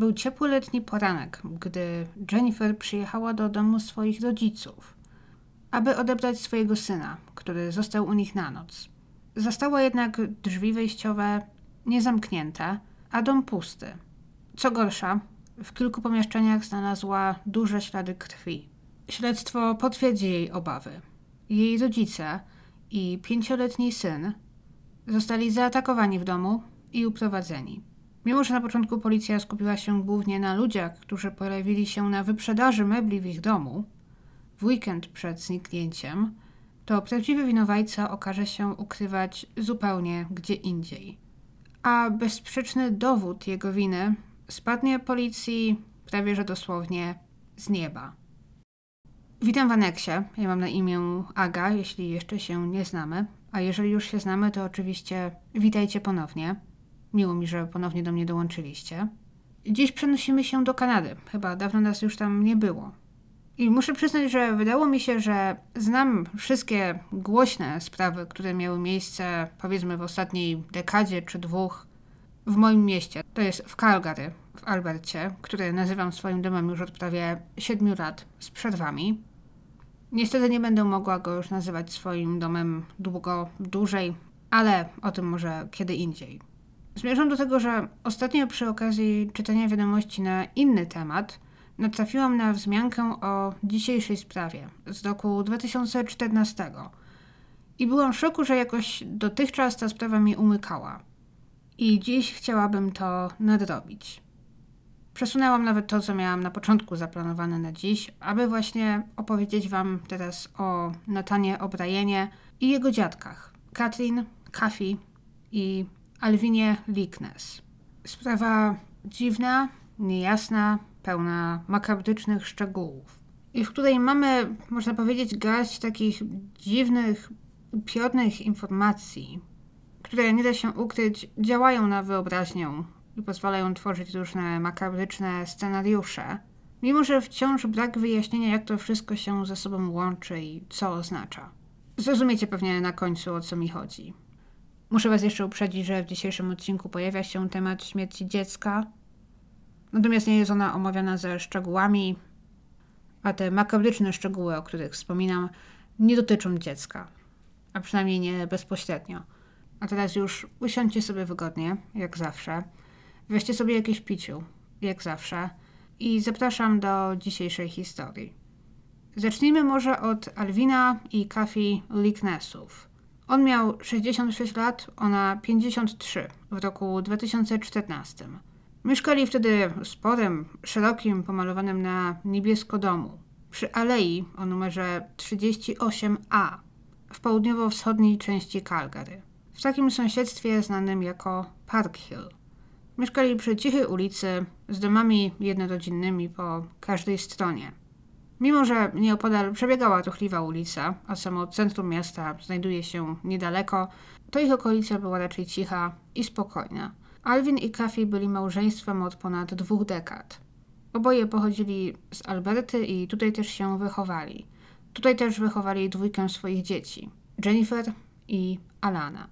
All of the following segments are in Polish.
Był ciepły letni poranek, gdy Jennifer przyjechała do domu swoich rodziców, aby odebrać swojego syna, który został u nich na noc. Zastała jednak drzwi wejściowe niezamknięte, a dom pusty. Co gorsza, w kilku pomieszczeniach znalazła duże ślady krwi. Śledztwo potwierdzi jej obawy. Jej rodzice i pięcioletni syn zostali zaatakowani w domu i uprowadzeni. Mimo, że na początku policja skupiła się głównie na ludziach, którzy pojawili się na wyprzedaży mebli w ich domu w weekend przed zniknięciem, to prawdziwy winowajca okaże się ukrywać zupełnie gdzie indziej. A bezsprzeczny dowód jego winy spadnie policji prawie że dosłownie z nieba. Witam w aneksie. Ja mam na imię Aga, jeśli jeszcze się nie znamy. A jeżeli już się znamy, to oczywiście witajcie ponownie. Miło mi, że ponownie do mnie dołączyliście. Dziś przenosimy się do Kanady. Chyba dawno nas już tam nie było. I muszę przyznać, że wydało mi się, że znam wszystkie głośne sprawy, które miały miejsce powiedzmy w ostatniej dekadzie czy dwóch w moim mieście. To jest w Calgary, w Albercie, które nazywam swoim domem już od prawie 7 lat z przerwami. Niestety nie będę mogła go już nazywać swoim domem długo, dłużej, ale o tym może kiedy indziej. Zmierzam do tego, że ostatnio przy okazji czytania wiadomości na inny temat natrafiłam na wzmiankę o dzisiejszej sprawie z roku 2014 i byłam w szoku, że jakoś dotychczas ta sprawa mi umykała. I dziś chciałabym to nadrobić. Przesunęłam nawet to, co miałam na początku zaplanowane na dziś, aby właśnie opowiedzieć Wam teraz o Natanie O'Brienie i jego dziadkach, Katrin, Kafi i Alwinie Lickness. Sprawa dziwna, niejasna, pełna makabrycznych szczegółów. I w której mamy, można powiedzieć, garść takich dziwnych, upiornych informacji, które nie da się ukryć, działają na wyobraźnię i pozwalają tworzyć różne makabryczne scenariusze, mimo że wciąż brak wyjaśnienia, jak to wszystko się ze sobą łączy i co oznacza. Zrozumiecie pewnie na końcu, o co mi chodzi. Muszę Was jeszcze uprzedzić, że w dzisiejszym odcinku pojawia się temat śmierci dziecka, natomiast nie jest ona omawiana ze szczegółami, a te makabryczne szczegóły, o których wspominam, nie dotyczą dziecka, a przynajmniej nie bezpośrednio. A teraz już usiądźcie sobie wygodnie, jak zawsze. Weźcie sobie jakieś piciu, jak zawsze. I zapraszam do dzisiejszej historii. Zacznijmy może od Alwina i Kafi Licknessów. On miał 66 lat, ona 53 w roku 2014. Mieszkali wtedy w sporym, szerokim, pomalowanym na niebiesko domu przy alei o numerze 38A w południowo-wschodniej części Calgary w takim sąsiedztwie znanym jako Park Hill. Mieszkali przy cichej ulicy z domami jednorodzinnymi po każdej stronie. Mimo, że nieopodal przebiegała ruchliwa ulica, a samo centrum miasta znajduje się niedaleko, to ich okolica była raczej cicha i spokojna. Alvin i Kathy byli małżeństwem od ponad dwóch dekad. Oboje pochodzili z Alberty i tutaj też się wychowali. Tutaj też wychowali dwójkę swoich dzieci, Jennifer i Alana.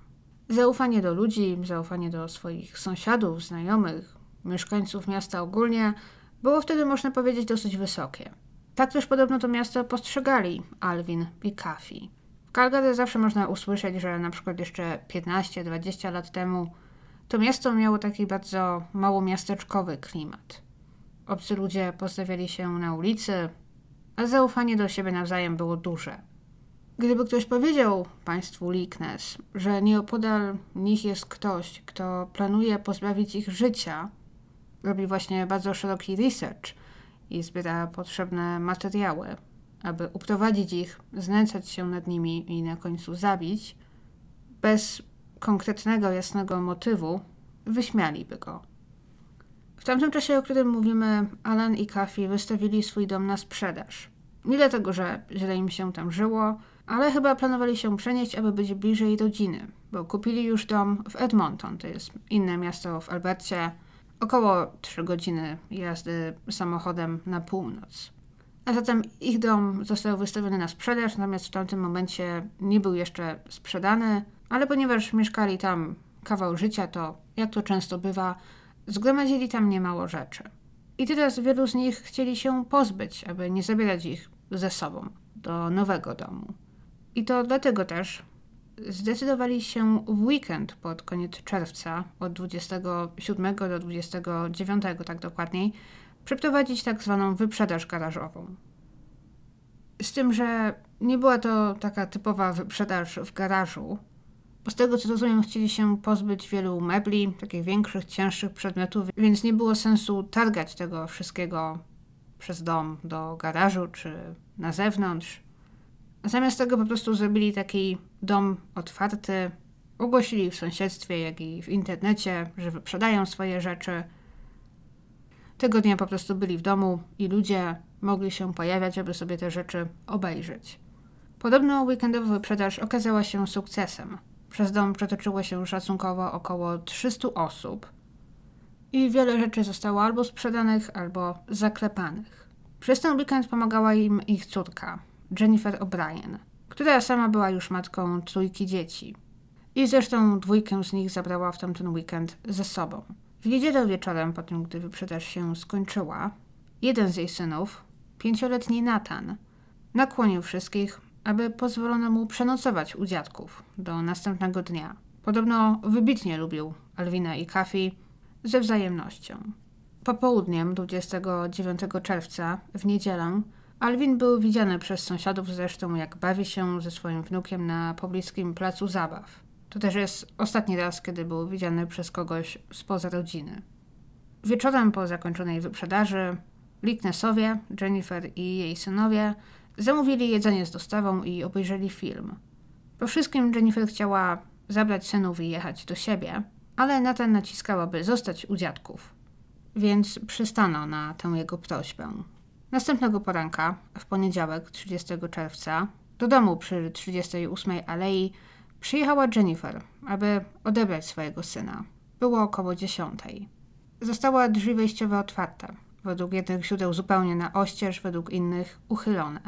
Zaufanie do ludzi, zaufanie do swoich sąsiadów, znajomych, mieszkańców miasta ogólnie było wtedy, można powiedzieć, dosyć wysokie. Tak też podobno to miasto postrzegali Alvin i Kafi. W Calgary zawsze można usłyszeć, że na przykład jeszcze 15-20 lat temu to miasto miało taki bardzo małomiasteczkowy klimat. Obcy ludzie postawiali się na ulicy, a zaufanie do siebie nawzajem było duże. Gdyby ktoś powiedział państwu Lickness, że nieopodal nich jest ktoś, kto planuje pozbawić ich życia, robi właśnie bardzo szeroki research i zbiera potrzebne materiały, aby uprowadzić ich, znęcać się nad nimi i na końcu zabić, bez konkretnego, jasnego motywu, wyśmialiby go. W tamtym czasie, o którym mówimy, Alan i Kafi wystawili swój dom na sprzedaż. Nie dlatego, że źle im się tam żyło, ale chyba planowali się przenieść, aby być bliżej rodziny, bo kupili już dom w Edmonton, to jest inne miasto w Albercie, około 3 godziny jazdy samochodem na północ. A zatem ich dom został wystawiony na sprzedaż, natomiast w tamtym momencie nie był jeszcze sprzedany, ale ponieważ mieszkali tam kawał życia, to jak to często bywa, zgromadzili tam niemało rzeczy. I teraz wielu z nich chcieli się pozbyć, aby nie zabierać ich ze sobą do nowego domu. I to dlatego też zdecydowali się w weekend pod koniec czerwca, od 27 do 29 tak dokładniej, przeprowadzić tak zwaną wyprzedaż garażową. Z tym, że nie była to taka typowa wyprzedaż w garażu, z tego co rozumiem, chcieli się pozbyć wielu mebli, takich większych, cięższych przedmiotów, więc nie było sensu targać tego wszystkiego przez dom do garażu czy na zewnątrz. Zamiast tego po prostu zrobili taki dom otwarty, ogłosili w sąsiedztwie, jak i w internecie, że wyprzedają swoje rzeczy. Tego dnia po prostu byli w domu i ludzie mogli się pojawiać, aby sobie te rzeczy obejrzeć. Podobno weekendowa wyprzedaż okazała się sukcesem. Przez dom przetoczyło się szacunkowo około 300 osób i wiele rzeczy zostało albo sprzedanych, albo zaklepanych. Przez ten weekend pomagała im ich córka, Jennifer O'Brien, która sama była już matką trójki dzieci. I zresztą dwójkę z nich zabrała w tamten weekend ze sobą. W niedzielę wieczorem, po tym gdy wyprzedaż się skończyła, jeden z jej synów, pięcioletni Nathan, nakłonił wszystkich, aby pozwolono mu przenocować u dziadków do następnego dnia. Podobno wybitnie lubił Alwina i Kafi ze wzajemnością. Popołudniem 29 czerwca, w niedzielę, Alwin był widziany przez sąsiadów zresztą, jak bawi się ze swoim wnukiem na pobliskim placu zabaw. To też jest ostatni raz, kiedy był widziany przez kogoś spoza rodziny. Wieczorem po zakończonej wyprzedaży Licknessowie, Jennifer i jej synowie zamówili jedzenie z dostawą i obejrzeli film. Po wszystkim Jennifer chciała zabrać synów i jechać do siebie, ale Nathan naciskała, by zostać u dziadków. Więc przystano na tę jego prośbę. Następnego poranka, w poniedziałek 30 czerwca, do domu przy 38 Alei przyjechała Jennifer, aby odebrać swojego syna. Było około 10. Została drzwi wejściowe otwarte, według jednych źródeł zupełnie na oścież, według innych uchylone.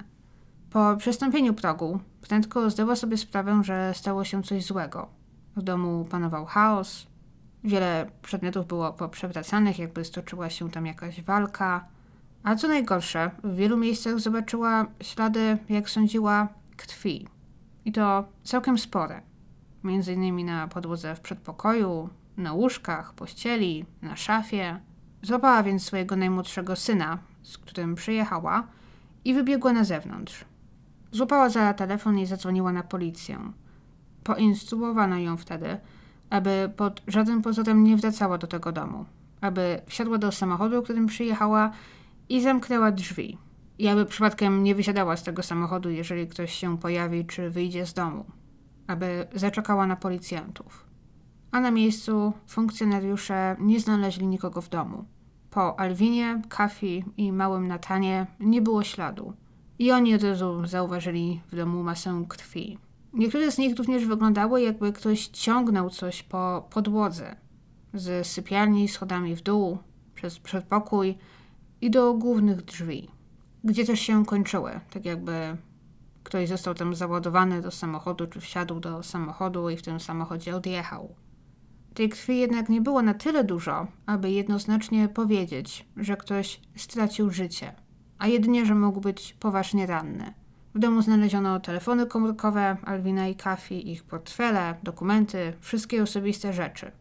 Po przestąpieniu progu prędko zdała sobie sprawę, że stało się coś złego. W domu panował chaos, wiele przedmiotów było poprzewracanych, jakby stoczyła się tam jakaś walka – a co najgorsze, w wielu miejscach zobaczyła ślady, jak sądziła, krwi. I to całkiem spore. Między innymi na podłodze w przedpokoju, na łóżkach, pościeli, na szafie. Złapała więc swojego najmłodszego syna, z którym przyjechała, i wybiegła na zewnątrz. Złapała za telefon i zadzwoniła na policję. Poinstruowano ją wtedy, aby pod żadnym pozorem nie wracała do tego domu, aby wsiadła do samochodu, którym przyjechała i zamknęła drzwi. I aby przypadkiem nie wysiadała z tego samochodu, jeżeli ktoś się pojawi czy wyjdzie z domu, aby zaczekała na policjantów. A na miejscu funkcjonariusze nie znaleźli nikogo w domu. Po Alwinie, Kafi i małym Natanie nie było śladu. I oni od razu zauważyli w domu masę krwi. Niektóre z nich również wyglądały, jakby ktoś ciągnął coś po podłodze. Z sypialni schodami w dół, przez przedpokój, i do głównych drzwi, gdzie też się kończyły, tak jakby ktoś został tam załadowany do samochodu, czy wsiadł do samochodu i w tym samochodzie odjechał. Tej krwi jednak nie było na tyle dużo, aby jednoznacznie powiedzieć, że ktoś stracił życie, a jedynie, że mógł być poważnie ranny. W domu znaleziono telefony komórkowe Alwina i Kafi, ich portfele, dokumenty, wszystkie osobiste rzeczy.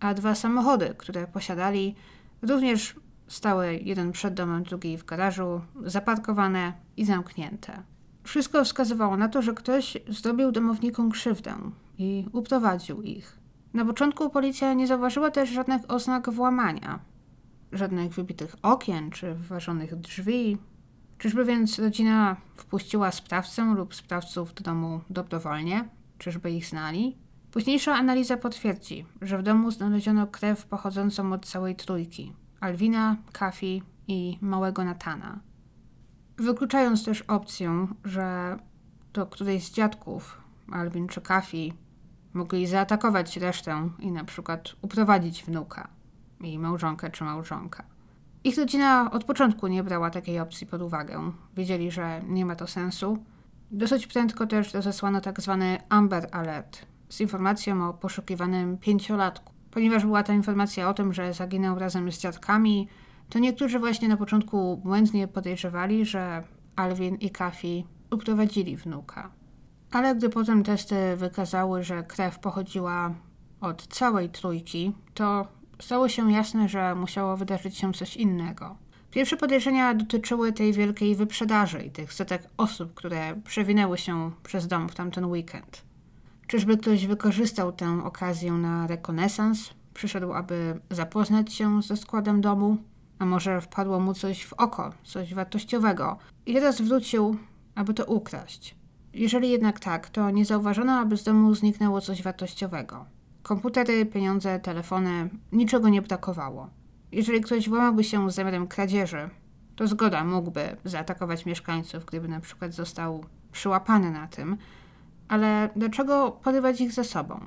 A dwa samochody, które posiadali, również Stały jeden przed domem, drugi w garażu, zaparkowane i zamknięte. Wszystko wskazywało na to, że ktoś zrobił domownikom krzywdę i uprowadził ich. Na początku policja nie zauważyła też żadnych oznak włamania, żadnych wybitych okien czy wyważonych drzwi. Czyżby więc rodzina wpuściła sprawcę lub sprawców do domu dobrowolnie? Czyżby ich znali? Późniejsza analiza potwierdzi, że w domu znaleziono krew pochodzącą od całej trójki. Alwina, Kafi i małego Natana. Wykluczając też opcję, że to któryś z dziadków, Alwin czy Kafi, mogli zaatakować resztę i na przykład uprowadzić wnuka i małżonkę czy małżonka. Ich rodzina od początku nie brała takiej opcji pod uwagę. Wiedzieli, że nie ma to sensu. Dosyć prędko też rozesłano tak zwany Amber Alert z informacją o poszukiwanym pięciolatku. Ponieważ była ta informacja o tym, że zaginął razem z dziadkami, to niektórzy właśnie na początku błędnie podejrzewali, że Alvin i Kafi uprowadzili wnuka. Ale gdy potem testy wykazały, że krew pochodziła od całej trójki, to stało się jasne, że musiało wydarzyć się coś innego. Pierwsze podejrzenia dotyczyły tej wielkiej wyprzedaży i tych setek osób, które przewinęły się przez dom w tamten weekend. Czyżby ktoś wykorzystał tę okazję na rekonesans? Przyszedł, aby zapoznać się ze składem domu? A może wpadło mu coś w oko, coś wartościowego i teraz wrócił, aby to ukraść? Jeżeli jednak tak, to nie zauważono, aby z domu zniknęło coś wartościowego. Komputery, pieniądze, telefony, niczego nie brakowało. Jeżeli ktoś włamałby się z zamiarem kradzieży, to zgoda mógłby zaatakować mieszkańców, gdyby na przykład został przyłapany na tym, ale dlaczego porywać ich ze sobą?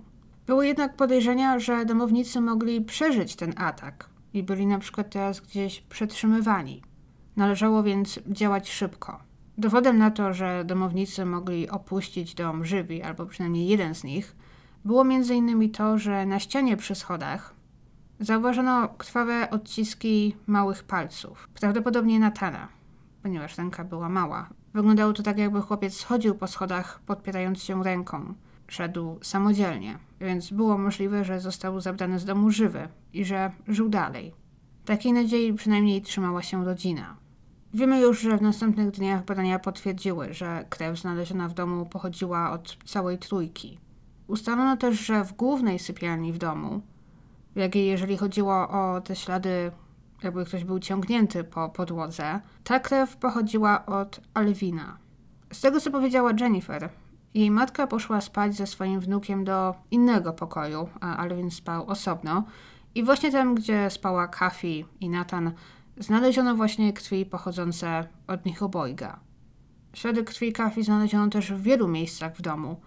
Były jednak podejrzenia, że domownicy mogli przeżyć ten atak i byli na przykład teraz gdzieś przetrzymywani. Należało więc działać szybko. Dowodem na to, że domownicy mogli opuścić dom żywi, albo przynajmniej jeden z nich, było m.in. to, że na ścianie przy schodach zauważono krwawe odciski małych palców, prawdopodobnie Natana, ponieważ ręka była mała. Wyglądało to tak, jakby chłopiec schodził po schodach, podpierając się ręką. Szedł samodzielnie, więc było możliwe, że został zabrany z domu żywy i że żył dalej. Takiej nadziei przynajmniej trzymała się rodzina. Wiemy już, że w następnych dniach badania potwierdziły, że krew znaleziona w domu pochodziła od całej trójki. Ustalono też, że w głównej sypialni w domu, jak i jeżeli chodziło o te ślady, jakby ktoś był ciągnięty po podłodze, ta krew pochodziła od Alwina. Z tego, co powiedziała Jennifer, jej matka poszła spać ze swoim wnukiem do innego pokoju, a Alvin spał osobno. I właśnie tam, gdzie spała Kafi i Nathan, znaleziono właśnie krwi pochodzące od nich obojga. Ślady krwi Kafi znaleziono też w wielu miejscach w domu,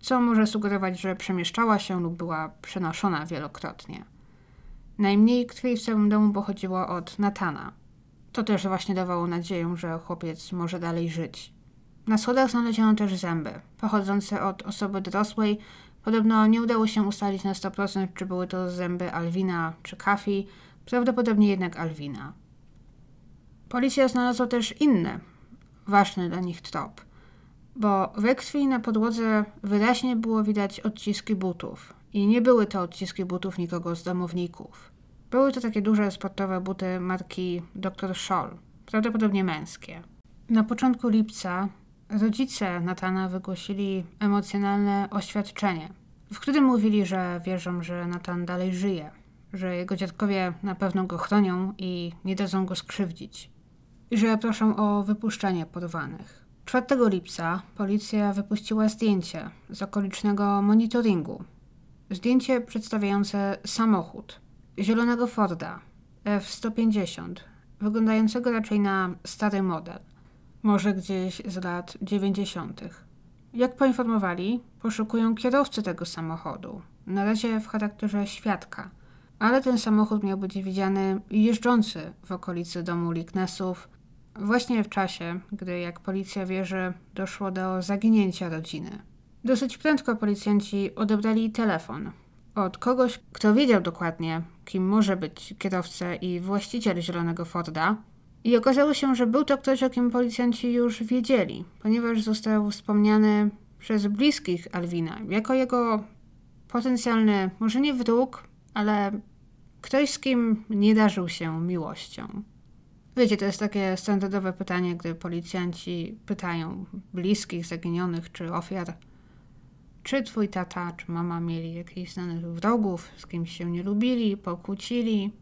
co może sugerować, że przemieszczała się lub była przenoszona wielokrotnie. Najmniej krwi w całym domu pochodziło od Natana. To też właśnie dawało nadzieję, że chłopiec może dalej żyć. Na schodach znaleziono też zęby, pochodzące od osoby dorosłej. Podobno nie udało się ustalić na 100%, czy były to zęby Alwina czy Kafi, prawdopodobnie jednak Alwina. Policja znalazła też inny, ważny dla nich trop, bo we krwi na podłodze wyraźnie było widać odciski butów i nie były to odciski butów nikogo z domowników. Były to takie duże sportowe buty marki Dr. Scholl, prawdopodobnie męskie. Na początku lipca rodzice Natana wygłosili emocjonalne oświadczenie, w którym mówili, że wierzą, że Natan dalej żyje, że jego dziadkowie na pewno go chronią i nie dadzą go skrzywdzić, i że proszą o wypuszczenie porwanych. 4 lipca policja wypuściła zdjęcie z okolicznego monitoringu. Zdjęcie przedstawiające samochód zielonego Forda F-150, wyglądającego raczej na stary model może gdzieś z lat 90. Jak poinformowali, poszukują kierowcy tego samochodu, na razie w charakterze świadka, ale ten samochód miał być widziany jeżdżący w okolicy domu Liknesów właśnie w czasie, gdy, jak policja wierzy, doszło do zaginięcia rodziny. Dosyć prędko policjanci odebrali telefon od kogoś, kto wiedział dokładnie, kim może być kierowca i właściciel zielonego Forda, i okazało się, że był to ktoś, o kim policjanci już wiedzieli, ponieważ został wspomniany przez bliskich Alwina jako jego potencjalny, może nie wróg, ale ktoś, z kim nie darzył się miłością. Wiecie, to jest takie standardowe pytanie, gdy policjanci pytają bliskich, zaginionych czy ofiar, czy twój tata, czy mama mieli jakichś znanych wrogów, z kimś się nie lubili, pokłócili.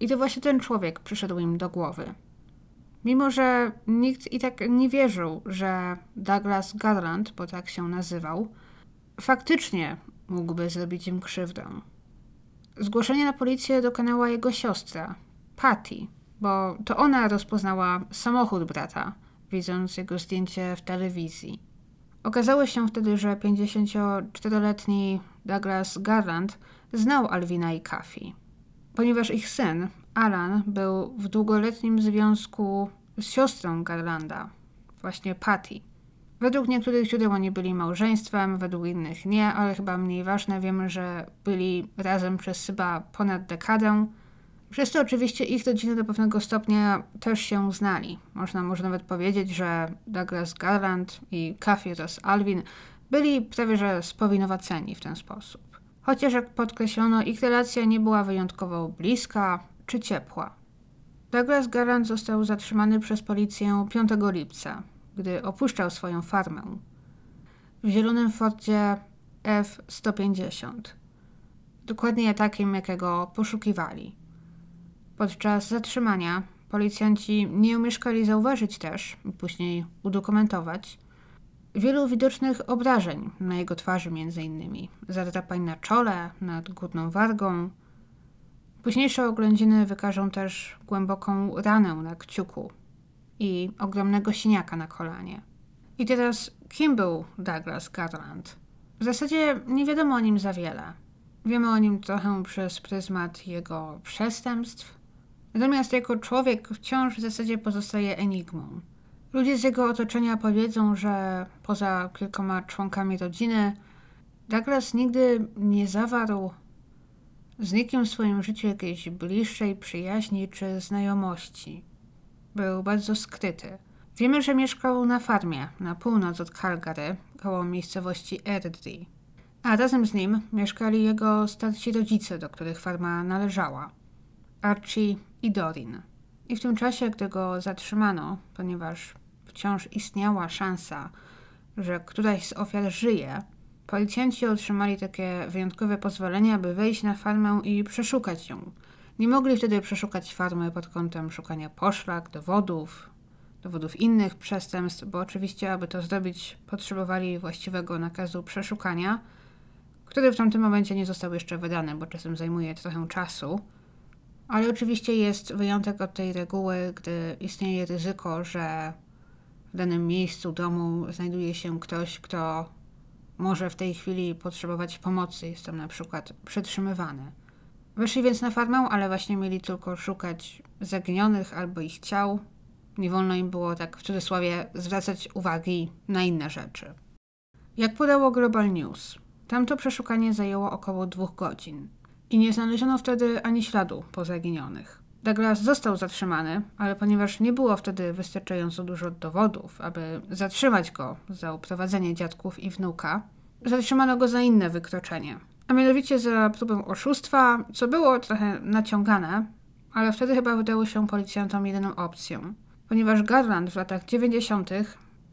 I to właśnie ten człowiek przyszedł im do głowy. Mimo, że nikt i tak nie wierzył, że Douglas Garland, bo tak się nazywał, faktycznie mógłby zrobić im krzywdę. Zgłoszenie na policję dokonała jego siostra, Patty, bo to ona rozpoznała samochód brata, widząc jego zdjęcie w telewizji. Okazało się wtedy, że 54-letni Douglas Garland znał Alwina i Kafi, ponieważ ich syn, Alan był w długoletnim związku z siostrą Garlanda, właśnie Patty. Według niektórych źródeł oni byli małżeństwem, według innych nie, ale chyba mniej ważne, wiemy, że byli razem przez chyba ponad dekadę. To oczywiście ich rodziny do pewnego stopnia też się znali. Można może nawet powiedzieć, że Douglas Garland i Kathy Ross Alvin byli prawie że spowinowaceni w ten sposób. Chociaż jak podkreślono, ich relacja nie była wyjątkowo bliska czy ciepła. Douglas Garland został zatrzymany przez policję 5 lipca, gdy opuszczał swoją farmę w zielonym Fordzie F-150. Dokładnie takim, jakiego poszukiwali. Podczas zatrzymania policjanci nie umieszkali zauważyć też, później udokumentować, wielu widocznych obrażeń na jego twarzy między innymi. Zadrapań na czole, nad górną wargą. Późniejsze oględziny wykażą też głęboką ranę na kciuku i ogromnego siniaka na kolanie. I teraz, kim był Douglas Garland? W zasadzie nie wiadomo o nim za wiele. Wiemy o nim trochę przez pryzmat jego przestępstw, natomiast jako człowiek wciąż w zasadzie pozostaje enigmą. Ludzie z jego otoczenia powiedzą, że poza kilkoma członkami rodziny, Douglas nigdy nie zawarł z nikim w swoim życiu jakiejś bliższej przyjaźni czy znajomości. Był bardzo skryty. Wiemy, że mieszkał na farmie na północ od Calgary, koło miejscowości Airdrie. A razem z nim mieszkali jego starsi rodzice, do których farma należała. Archie i Dorin. I w tym czasie, gdy go zatrzymano, ponieważ wciąż istniała szansa, że któraś z ofiar żyje, policjanci otrzymali takie wyjątkowe pozwolenie, aby wejść na farmę i przeszukać ją. Nie mogli wtedy przeszukać farmy pod kątem szukania poszlak, dowodów, dowodów innych przestępstw, bo oczywiście, aby to zrobić, potrzebowali właściwego nakazu przeszukania, który w tamtym momencie nie został jeszcze wydany, bo czasem zajmuje trochę czasu. Ale oczywiście jest wyjątek od tej reguły, gdy istnieje ryzyko, że w danym miejscu domu znajduje się ktoś, kto może w tej chwili potrzebować pomocy, jest tam na przykład przetrzymywany. Weszli więc na farmę, ale właśnie mieli tylko szukać zaginionych albo ich ciał. Nie wolno im było, tak w cudzysłowie, zwracać uwagi na inne rzeczy. Jak podało Global News, tamto przeszukanie zajęło około dwóch godzin i nie znaleziono wtedy ani śladu po zaginionych. Douglas został zatrzymany, ale ponieważ nie było wtedy wystarczająco dużo dowodów, aby zatrzymać go za uprowadzenie dziadków i wnuka, zatrzymano go za inne wykroczenie. A mianowicie za próbę oszustwa, co było trochę naciągane, ale wtedy chyba wydało się policjantom jedyną opcją. Ponieważ Garland w latach 90.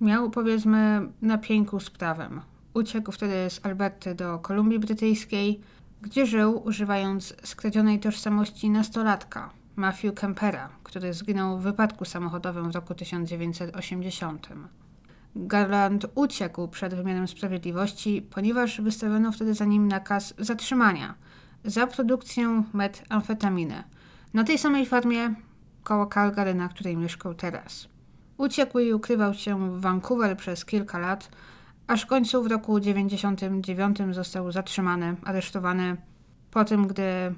miał powiedzmy na z prawem. Uciekł wtedy z Alberty do Kolumbii Brytyjskiej, gdzie żył używając skradzionej tożsamości nastolatka, Matthew Kempera, który zginął w wypadku samochodowym w roku 1980. Garland uciekł przed wymiarem sprawiedliwości, ponieważ wystawiono wtedy za nim nakaz zatrzymania za produkcję metamfetaminy na tej samej farmie koło Calgary, na której mieszkał teraz. Uciekł i ukrywał się w Vancouver przez kilka lat, aż w końcu w roku 1999 został zatrzymany, aresztowany po tym, gdy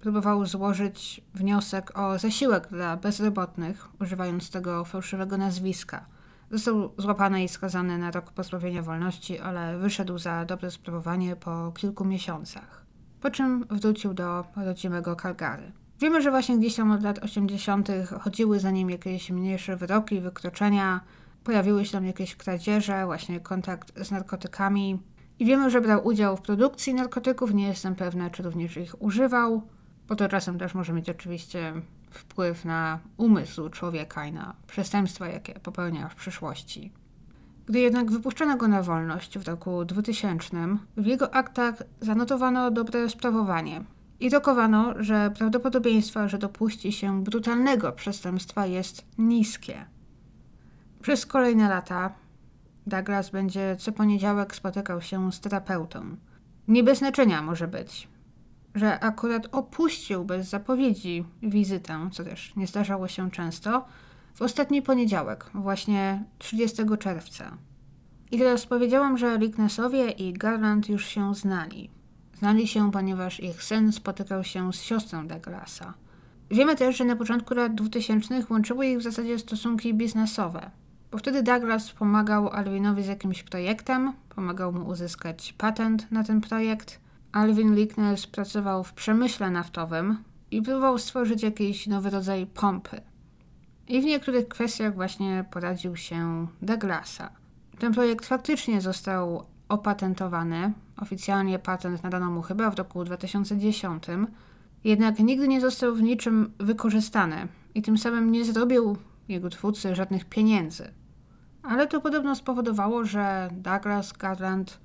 próbował złożyć wniosek o zasiłek dla bezrobotnych, używając tego fałszywego nazwiska. Został złapany i skazany na rok pozbawienia wolności, ale wyszedł za dobre sprawowanie po kilku miesiącach. Po czym wrócił do rodzimego Calgary. Wiemy, że właśnie gdzieś tam od lat 80. chodziły za nim jakieś mniejsze wyroki, wykroczenia, pojawiły się tam jakieś kradzieże, właśnie kontakt z narkotykami. I wiemy, że brał udział w produkcji narkotyków, nie jestem pewna, czy również ich używał, bo to czasem też może mieć oczywiście wpływ na umysł człowieka i na przestępstwa, jakie popełnia w przyszłości. Gdy jednak wypuszczono go na wolność w roku 2000, w jego aktach zanotowano dobre sprawowanie i dokowano, że prawdopodobieństwo, że dopuści się brutalnego przestępstwa jest niskie. Przez kolejne lata Douglas będzie co poniedziałek spotykał się z terapeutą. Nie bez znaczenia może być, że akurat opuścił bez zapowiedzi wizytę, co też nie zdarzało się często, w ostatni poniedziałek, właśnie 30 czerwca. I teraz powiedziałam, że Licknessowie i Garland już się znali. Znali się, ponieważ ich syn spotykał się z siostrą Douglasa. Wiemy też, że na początku lat 2000 łączyły ich w zasadzie stosunki biznesowe. Bo wtedy Douglas pomagał Alwinowi z jakimś projektem, pomagał mu uzyskać patent na ten projekt. Alvin Lickness pracował w przemyśle naftowym i próbował stworzyć jakiś nowy rodzaj pompy. I w niektórych kwestiach właśnie poradził się Douglasa. Ten projekt faktycznie został opatentowany. Oficjalnie patent nadano mu chyba w roku 2010, jednak nigdy nie został w niczym wykorzystany i tym samym nie zrobił jego twórcy żadnych pieniędzy. Ale to podobno spowodowało, że Douglas Garland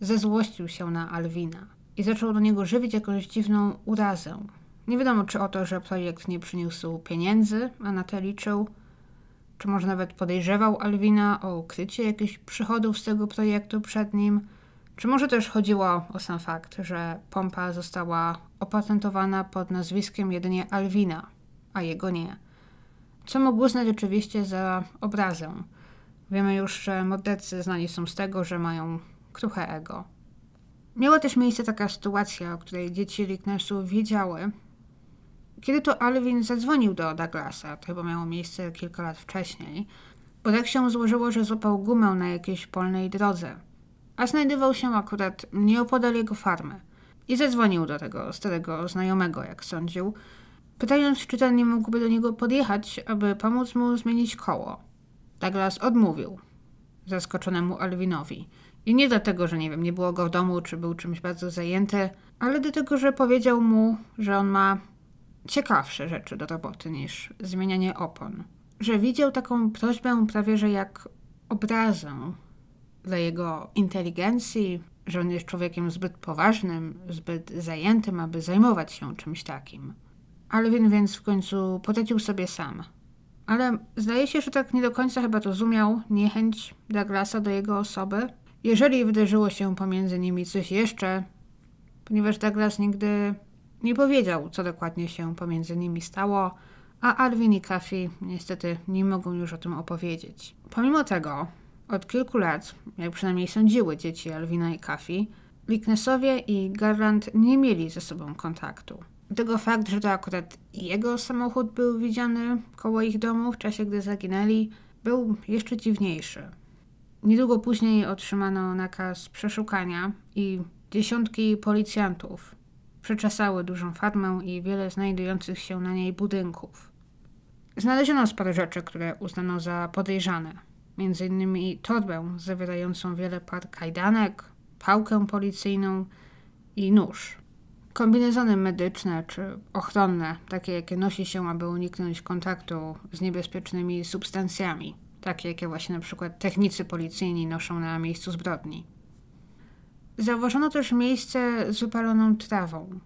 zezłościł się na Alwina i zaczął do niego żywić jakąś dziwną urazę. Nie wiadomo, czy o to, że projekt nie przyniósł pieniędzy, a na to liczył, czy może nawet podejrzewał Alwina o ukrycie jakichś przychodów z tego projektu przed nim, czy może też chodziło o sam fakt, że pompa została opatentowana pod nazwiskiem jedynie Alwina, a jego nie. Co mógł uznać oczywiście za obrazę. Wiemy już, że mordercy znani są z tego, że mają kruche ego. Miała też miejsce taka sytuacja, o której dzieci Ricknersu wiedziały, kiedy to Alvin zadzwonił do Douglasa, to chyba miało miejsce kilka lat wcześniej, bo tak się złożyło, że złapał gumę na jakiejś polnej drodze, a znajdował się akurat nieopodal jego farmy. I zadzwonił do tego starego znajomego, jak sądził, pytając, czy ten nie mógłby do niego podjechać, aby pomóc mu zmienić koło. Douglas odmówił zaskoczonemu Alvinowi. I nie dlatego, że nie wiem, nie było go w domu, czy był czymś bardzo zajęty, ale dlatego, że powiedział mu, że on ma ciekawsze rzeczy do roboty niż zmienianie opon. Że widział taką prośbę prawie, że jak obrazę dla jego inteligencji, że on jest człowiekiem zbyt poważnym, zbyt zajętym, aby zajmować się czymś takim. Alvin więc w końcu poradził sobie sam. Ale zdaje się, że tak nie do końca chyba rozumiał niechęć Douglasa do jego osoby. Jeżeli wydarzyło się pomiędzy nimi coś jeszcze, ponieważ Douglas nigdy nie powiedział, co dokładnie się pomiędzy nimi stało, a Alvin i Kafi niestety nie mogą już o tym opowiedzieć. Pomimo tego, od kilku lat, jak przynajmniej sądziły dzieci Alwina i Kafi, Licknessowie i Garland nie mieli ze sobą kontaktu. Tego fakt, że to akurat jego samochód był widziany koło ich domu w czasie, gdy zaginęli, był jeszcze dziwniejszy. Niedługo później otrzymano nakaz przeszukania i dziesiątki policjantów przeczesały dużą farmę i wiele znajdujących się na niej budynków. Znaleziono sporo rzeczy, które uznano za podejrzane. Innymi torbę zawierającą wiele par kajdanek, pałkę policyjną i nóż. Kombinezony medyczne czy ochronne, takie jakie nosi się, aby uniknąć kontaktu z niebezpiecznymi substancjami, takie jakie właśnie na przykład technicy policyjni noszą na miejscu zbrodni. Zauważono też miejsce z wypaloną trawą,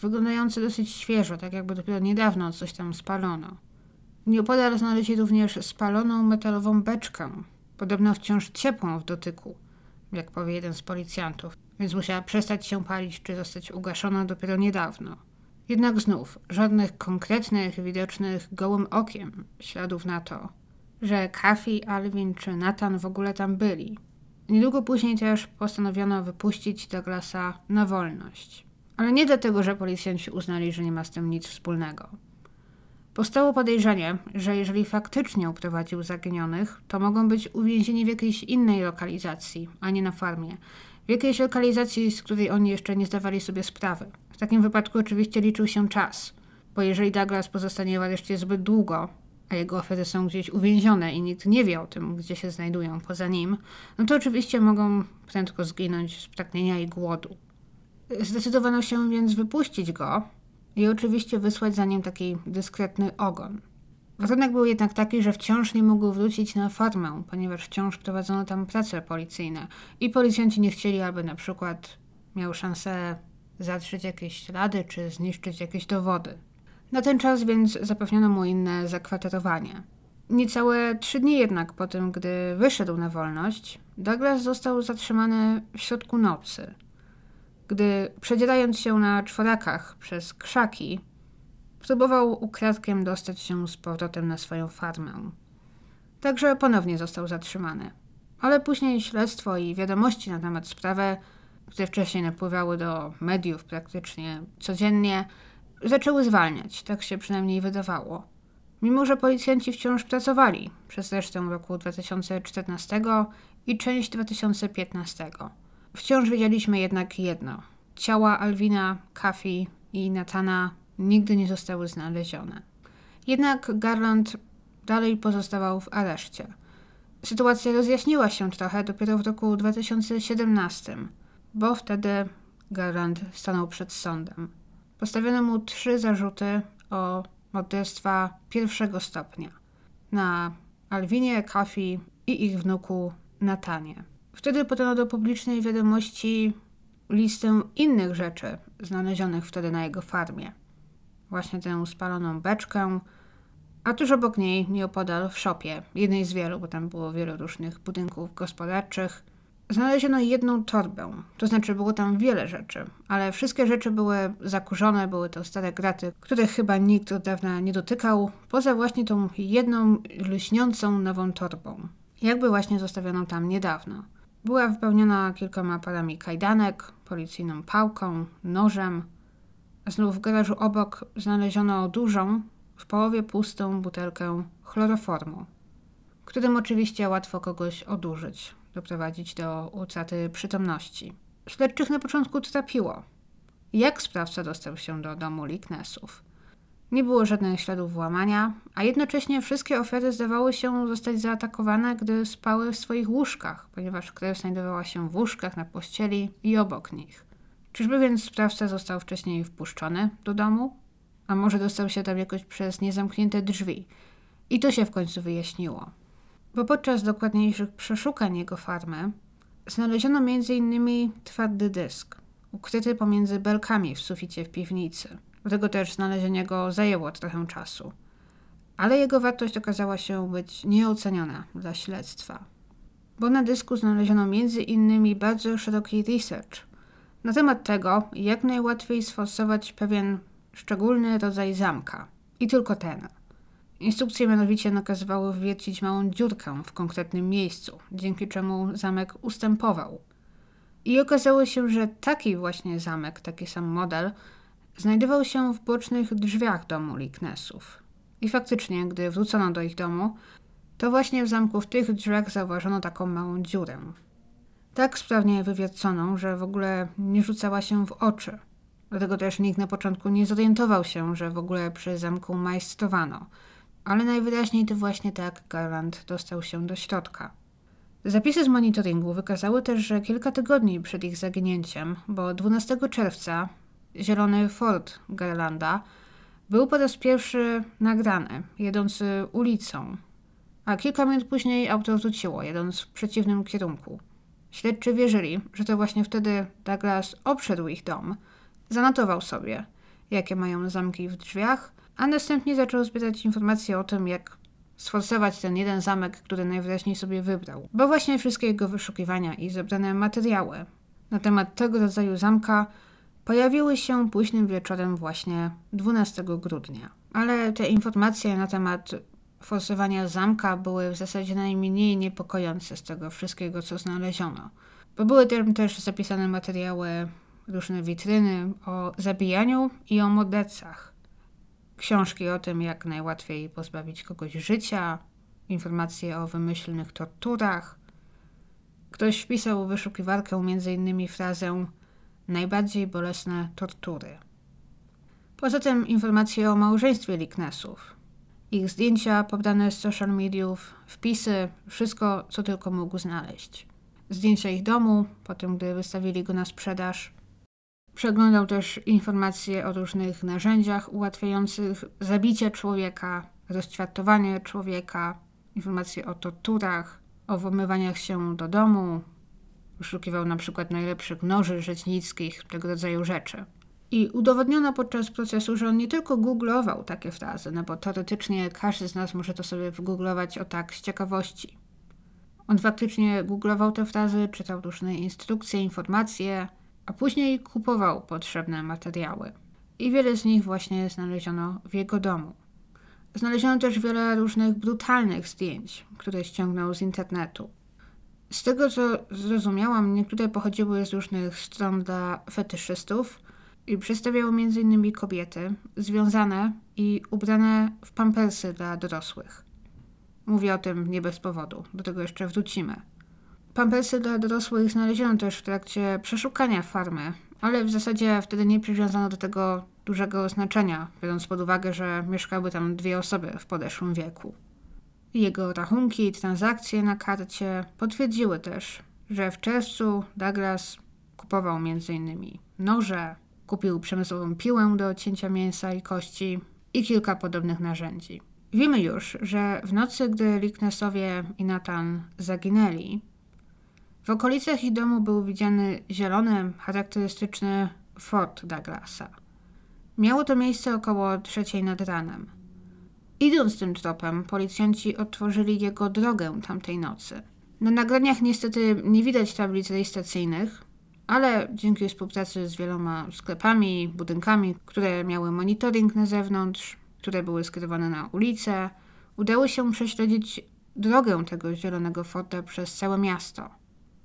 wyglądające dosyć świeżo, tak jakby dopiero niedawno coś tam spalono. Nieopodal znaleźli również spaloną metalową beczkę, podobno wciąż ciepłą w dotyku, jak powie jeden z policjantów, więc musiała przestać się palić czy zostać ugaszona dopiero niedawno. Jednak znów żadnych konkretnych, widocznych gołym okiem śladów na to, że Kafi, Alvin czy Nathan w ogóle tam byli. Niedługo później też postanowiono wypuścić Douglasa na wolność. Ale nie dlatego, że policjanci uznali, że nie ma z tym nic wspólnego. Powstało podejrzenie, że jeżeli faktycznie uprowadził zaginionych, to mogą być uwięzieni w jakiejś innej lokalizacji, a nie na farmie. W jakiejś lokalizacji, z której oni jeszcze nie zdawali sobie sprawy. W takim wypadku oczywiście liczył się czas, bo jeżeli Douglas pozostanie w areszcie zbyt długo, a jego ofiary są gdzieś uwięzione i nikt nie wie o tym, gdzie się znajdują poza nim, no to oczywiście mogą prędko zginąć z pragnienia i głodu. Zdecydowano się więc wypuścić go i oczywiście wysłać za nim taki dyskretny ogon. Warunek był jednak taki, że wciąż nie mógł wrócić na farmę, ponieważ wciąż prowadzono tam prace policyjne i policjanci nie chcieli, aby na przykład miał szansę zatrzeć jakieś ślady czy zniszczyć jakieś dowody. Na ten czas więc zapewniono mu inne zakwaterowanie. Niecałe trzy dni jednak po tym, gdy wyszedł na wolność, Douglas został zatrzymany w środku nocy, gdy przedzierając się na czworakach przez krzaki, próbował ukradkiem dostać się z powrotem na swoją farmę. Także ponownie został zatrzymany. Ale później śledztwo i wiadomości na temat sprawy, które wcześniej napływały do mediów praktycznie codziennie, zaczęły zwalniać, tak się przynajmniej wydawało. mimo że policjanci wciąż pracowali przez resztę roku 2014 i część 2015. Wciąż wiedzieliśmy jednak jedno. Ciała Alwina, Kafi i Natana nigdy nie zostały znalezione. Jednak Garland dalej pozostawał w areszcie. Sytuacja rozjaśniła się trochę dopiero w roku 2017, bo wtedy Garland stanął przed sądem. Postawiono mu trzy zarzuty o morderstwa pierwszego stopnia na Alwinie, Kafi i ich wnuku Natanie. Wtedy podano do publicznej wiadomości listę innych rzeczy znalezionych wtedy na jego farmie. Właśnie tę spaloną beczkę, a tuż obok niej, nieopodal w szopie, jednej z wielu, bo tam było wiele różnych budynków gospodarczych, znaleziono jedną torbę. To znaczy było tam wiele rzeczy, ale wszystkie rzeczy były zakurzone, były to stare graty, których chyba nikt od dawna nie dotykał, poza właśnie tą jedną lśniącą nową torbą. Jakby właśnie zostawioną tam niedawno. Była wypełniona kilkoma parami kajdanek, policyjną pałką, nożem. Znów w garażu obok znaleziono dużą, w połowie pustą butelkę chloroformu, którym oczywiście łatwo kogoś odurzyć, doprowadzić do utraty przytomności. Śledczych na początku trapiło. Jak sprawca dostał się do domu Liknesów? Nie było żadnych śladów włamania, a jednocześnie wszystkie ofiary zdawały się zostać zaatakowane, gdy spały w swoich łóżkach, ponieważ krew znajdowała się w łóżkach, na pościeli i obok nich. Czyżby więc sprawca został wcześniej wpuszczony do domu? A może dostał się tam jakoś przez niezamknięte drzwi? I to się w końcu wyjaśniło. Bo podczas dokładniejszych przeszukań jego farmy znaleziono m.in. twardy dysk, ukryty pomiędzy belkami w suficie w piwnicy. Dlatego też znalezienie go zajęło trochę czasu. Ale jego wartość okazała się być nieoceniona dla śledztwa. Bo na dysku znaleziono m.in. bardzo szeroki research na temat tego, jak najłatwiej sforsować pewien szczególny rodzaj zamka. I tylko ten. Instrukcje mianowicie nakazywały wwiercić małą dziurkę w konkretnym miejscu, dzięki czemu zamek ustępował. I okazało się, że taki właśnie zamek, taki sam model, znajdował się w bocznych drzwiach domu Liknesów. I faktycznie, gdy wrócono do ich domu, to właśnie w zamku w tych drzwiach zauważono taką małą dziurę. Tak sprawnie wywierconą, że w ogóle nie rzucała się w oczy. Dlatego też nikt na początku nie zorientował się, że w ogóle przy zamku majstrowano. Ale najwyraźniej to właśnie tak Garland dostał się do środka. Zapisy z monitoringu wykazały też, że kilka tygodni przed ich zaginięciem, bo 12 czerwca zielony Ford Garlanda był po raz pierwszy nagrany, jedący ulicą, a kilka minut później auto wróciło, jedąc w przeciwnym kierunku. Śledczy wierzyli, że to właśnie wtedy Douglas obszedł ich dom, zanotował sobie, jakie mają zamki w drzwiach, a następnie zaczął zbierać informacje o tym, jak sforsować ten jeden zamek, który najwyraźniej sobie wybrał. Bo właśnie wszystkie jego wyszukiwania i zebrane materiały na temat tego rodzaju zamka pojawiły się późnym wieczorem właśnie 12 grudnia. Ale te informacje na temat forsowania zamka były w zasadzie najmniej niepokojące z tego wszystkiego, co znaleziono. Bo były tam też zapisane materiały, różne witryny o zabijaniu i o mordercach. Książki o tym, jak najłatwiej pozbawić kogoś życia, informacje o wymyślnych torturach. Ktoś wpisał w wyszukiwarkę m.in. frazę najbardziej bolesne tortury. Poza tym informacje o małżeństwie Liknesów. Ich zdjęcia pobrane z social mediów, wpisy, wszystko co tylko mógł znaleźć. Zdjęcia ich domu, po tym gdy wystawili go na sprzedaż. Przeglądał też informacje o różnych narzędziach ułatwiających zabicie człowieka, rozćwiartowanie człowieka, informacje o torturach, o włamywaniach się do domu, Wyszukiwał na przykład najlepszych noży rzeźnickich, tego rodzaju rzeczy. I udowodniono podczas procesu, że on nie tylko googlował takie frazy, no bo teoretycznie każdy z nas może to sobie wygooglować o tak z ciekawości. On faktycznie googlował te frazy, czytał różne instrukcje, informacje, a później kupował potrzebne materiały. I wiele z nich właśnie znaleziono w jego domu. Znaleziono też wiele różnych brutalnych zdjęć, które ściągnął z internetu. Z tego co zrozumiałam, niektóre pochodziły z różnych stron dla fetyszystów, i przedstawiało m.in. kobiety związane i ubrane w pampersy dla dorosłych. Mówię o tym nie bez powodu, do tego jeszcze wrócimy. Pampersy dla dorosłych znaleziono też w trakcie przeszukania farmy, ale w zasadzie wtedy nie przywiązano do tego dużego znaczenia, biorąc pod uwagę, że mieszkały tam dwie osoby w podeszłym wieku. Jego rachunki i transakcje na karcie potwierdziły też, że w czerwcu Douglas kupował m.in. noże, kupił przemysłową piłę do cięcia mięsa i kości i kilka podobnych narzędzi. Wiemy już, że w nocy, gdy Licknessowie i Nathan zaginęli, w okolicach ich domu był widziany zielony, charakterystyczny Ford Douglasa. Miało to miejsce około trzeciej nad ranem. Idąc tym tropem, policjanci otworzyli jego drogę tamtej nocy. Na nagraniach niestety nie widać tablic rejestracyjnych, ale dzięki współpracy z wieloma sklepami, budynkami, które miały monitoring na zewnątrz, które były skierowane na ulicę, udało się prześledzić drogę tego zielonego Forda przez całe miasto.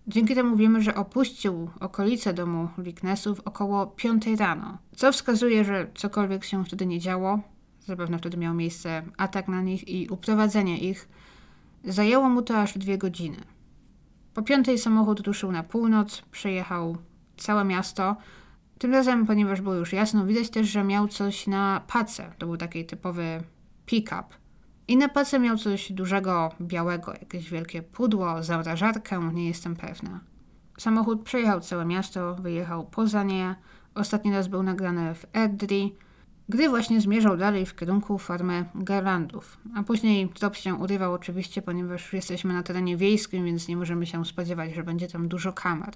Dzięki temu wiemy, że opuścił okolice domu Licknessów około 5 rano, co wskazuje, że cokolwiek się wtedy nie działo, zapewne wtedy miał miejsce atak na nich i uprowadzenie ich, zajęło mu to aż dwie godziny. Po piątej samochód ruszył na północ, przejechał całe miasto. Tym razem, ponieważ było już jasno, widać też, że miał coś na pace. To był taki typowy pick-up. I na pace miał coś dużego, białego, jakieś wielkie pudło, zamrażarkę, nie jestem pewna. Samochód przejechał całe miasto, wyjechał poza nie. Ostatni raz był nagrany w Erdri, gdy właśnie zmierzał dalej w kierunku farmy Garlandów. A później trop się urywał oczywiście, ponieważ jesteśmy na terenie wiejskim, więc nie możemy się spodziewać, że będzie tam dużo kamer.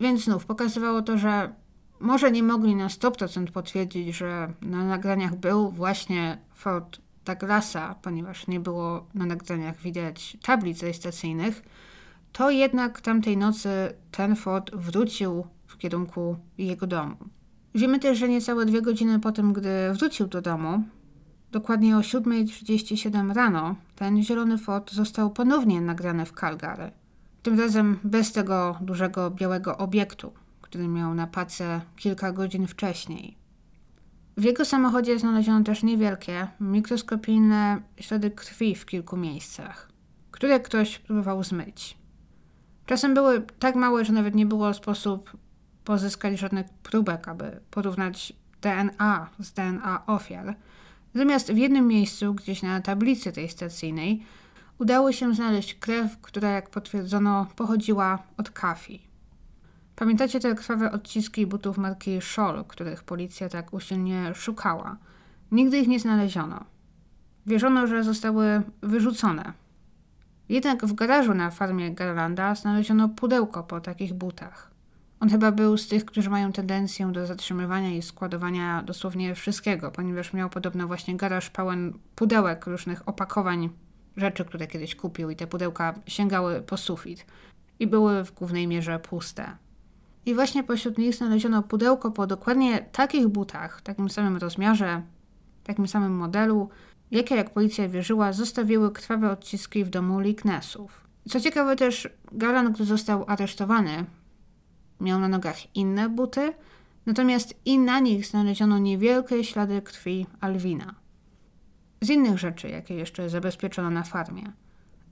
Więc znów pokazywało to, że może nie mogli na 100% potwierdzić, że na nagraniach był właśnie Ford Douglasa, ponieważ nie było na nagraniach widać tablic rejestracyjnych, to jednak tamtej nocy ten Ford wrócił w kierunku jego domu. Wiemy też, że niecałe dwie godziny po tym, gdy wrócił do domu, dokładnie o 7.37 rano, ten zielony Ford został ponownie nagrany w Calgary. Tym razem bez tego dużego białego obiektu, który miał na pace kilka godzin wcześniej. W jego samochodzie znaleziono też niewielkie, mikroskopijne ślady krwi w kilku miejscach, które ktoś próbował zmyć. Czasem były tak małe, że nawet nie było sposób pozyskać żadnych próbek, aby porównać DNA z DNA ofiar. Natomiast w jednym miejscu, gdzieś na tablicy tej stacyjnej, udało się znaleźć krew, która, jak potwierdzono, pochodziła od kafi. Pamiętacie te krwawe odciski butów marki Scholl, których policja tak usilnie szukała? Nigdy ich nie znaleziono. Wierzono, że zostały wyrzucone. Jednak w garażu na farmie Garlanda znaleziono pudełko po takich butach. On chyba był z tych, którzy mają tendencję do zatrzymywania i składowania dosłownie wszystkiego, ponieważ miał podobno właśnie garaż pełen pudełek różnych opakowań rzeczy, które kiedyś kupił i te pudełka sięgały po sufit i były w głównej mierze puste. I właśnie pośród nich znaleziono pudełko po dokładnie takich butach, takim samym rozmiarze, takim samym modelu, jakie, jak policja wierzyła, zostawiły krwawe odciski w domu Licknessów. Co ciekawe też, Galan, gdy został aresztowany, miał na nogach inne buty, natomiast i na nich znaleziono niewielkie ślady krwi Alwina. Z innych rzeczy, jakie jeszcze zabezpieczono na farmie,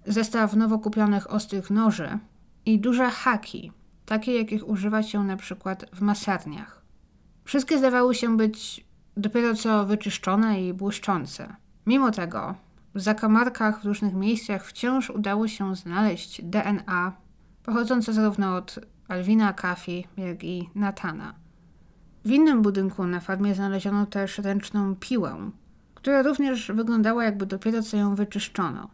zestaw nowo kupionych ostrych noży i duże haki, takie jakich używa się na przykład w masarniach. Wszystkie zdawały się być dopiero co wyczyszczone i błyszczące. Mimo tego, w zakamarkach w różnych miejscach wciąż udało się znaleźć DNA pochodzące zarówno od Alwina Kafi, jak i Natana. W innym budynku na farmie znaleziono też ręczną piłę, która również wyglądała jakby dopiero co ją wyczyszczono.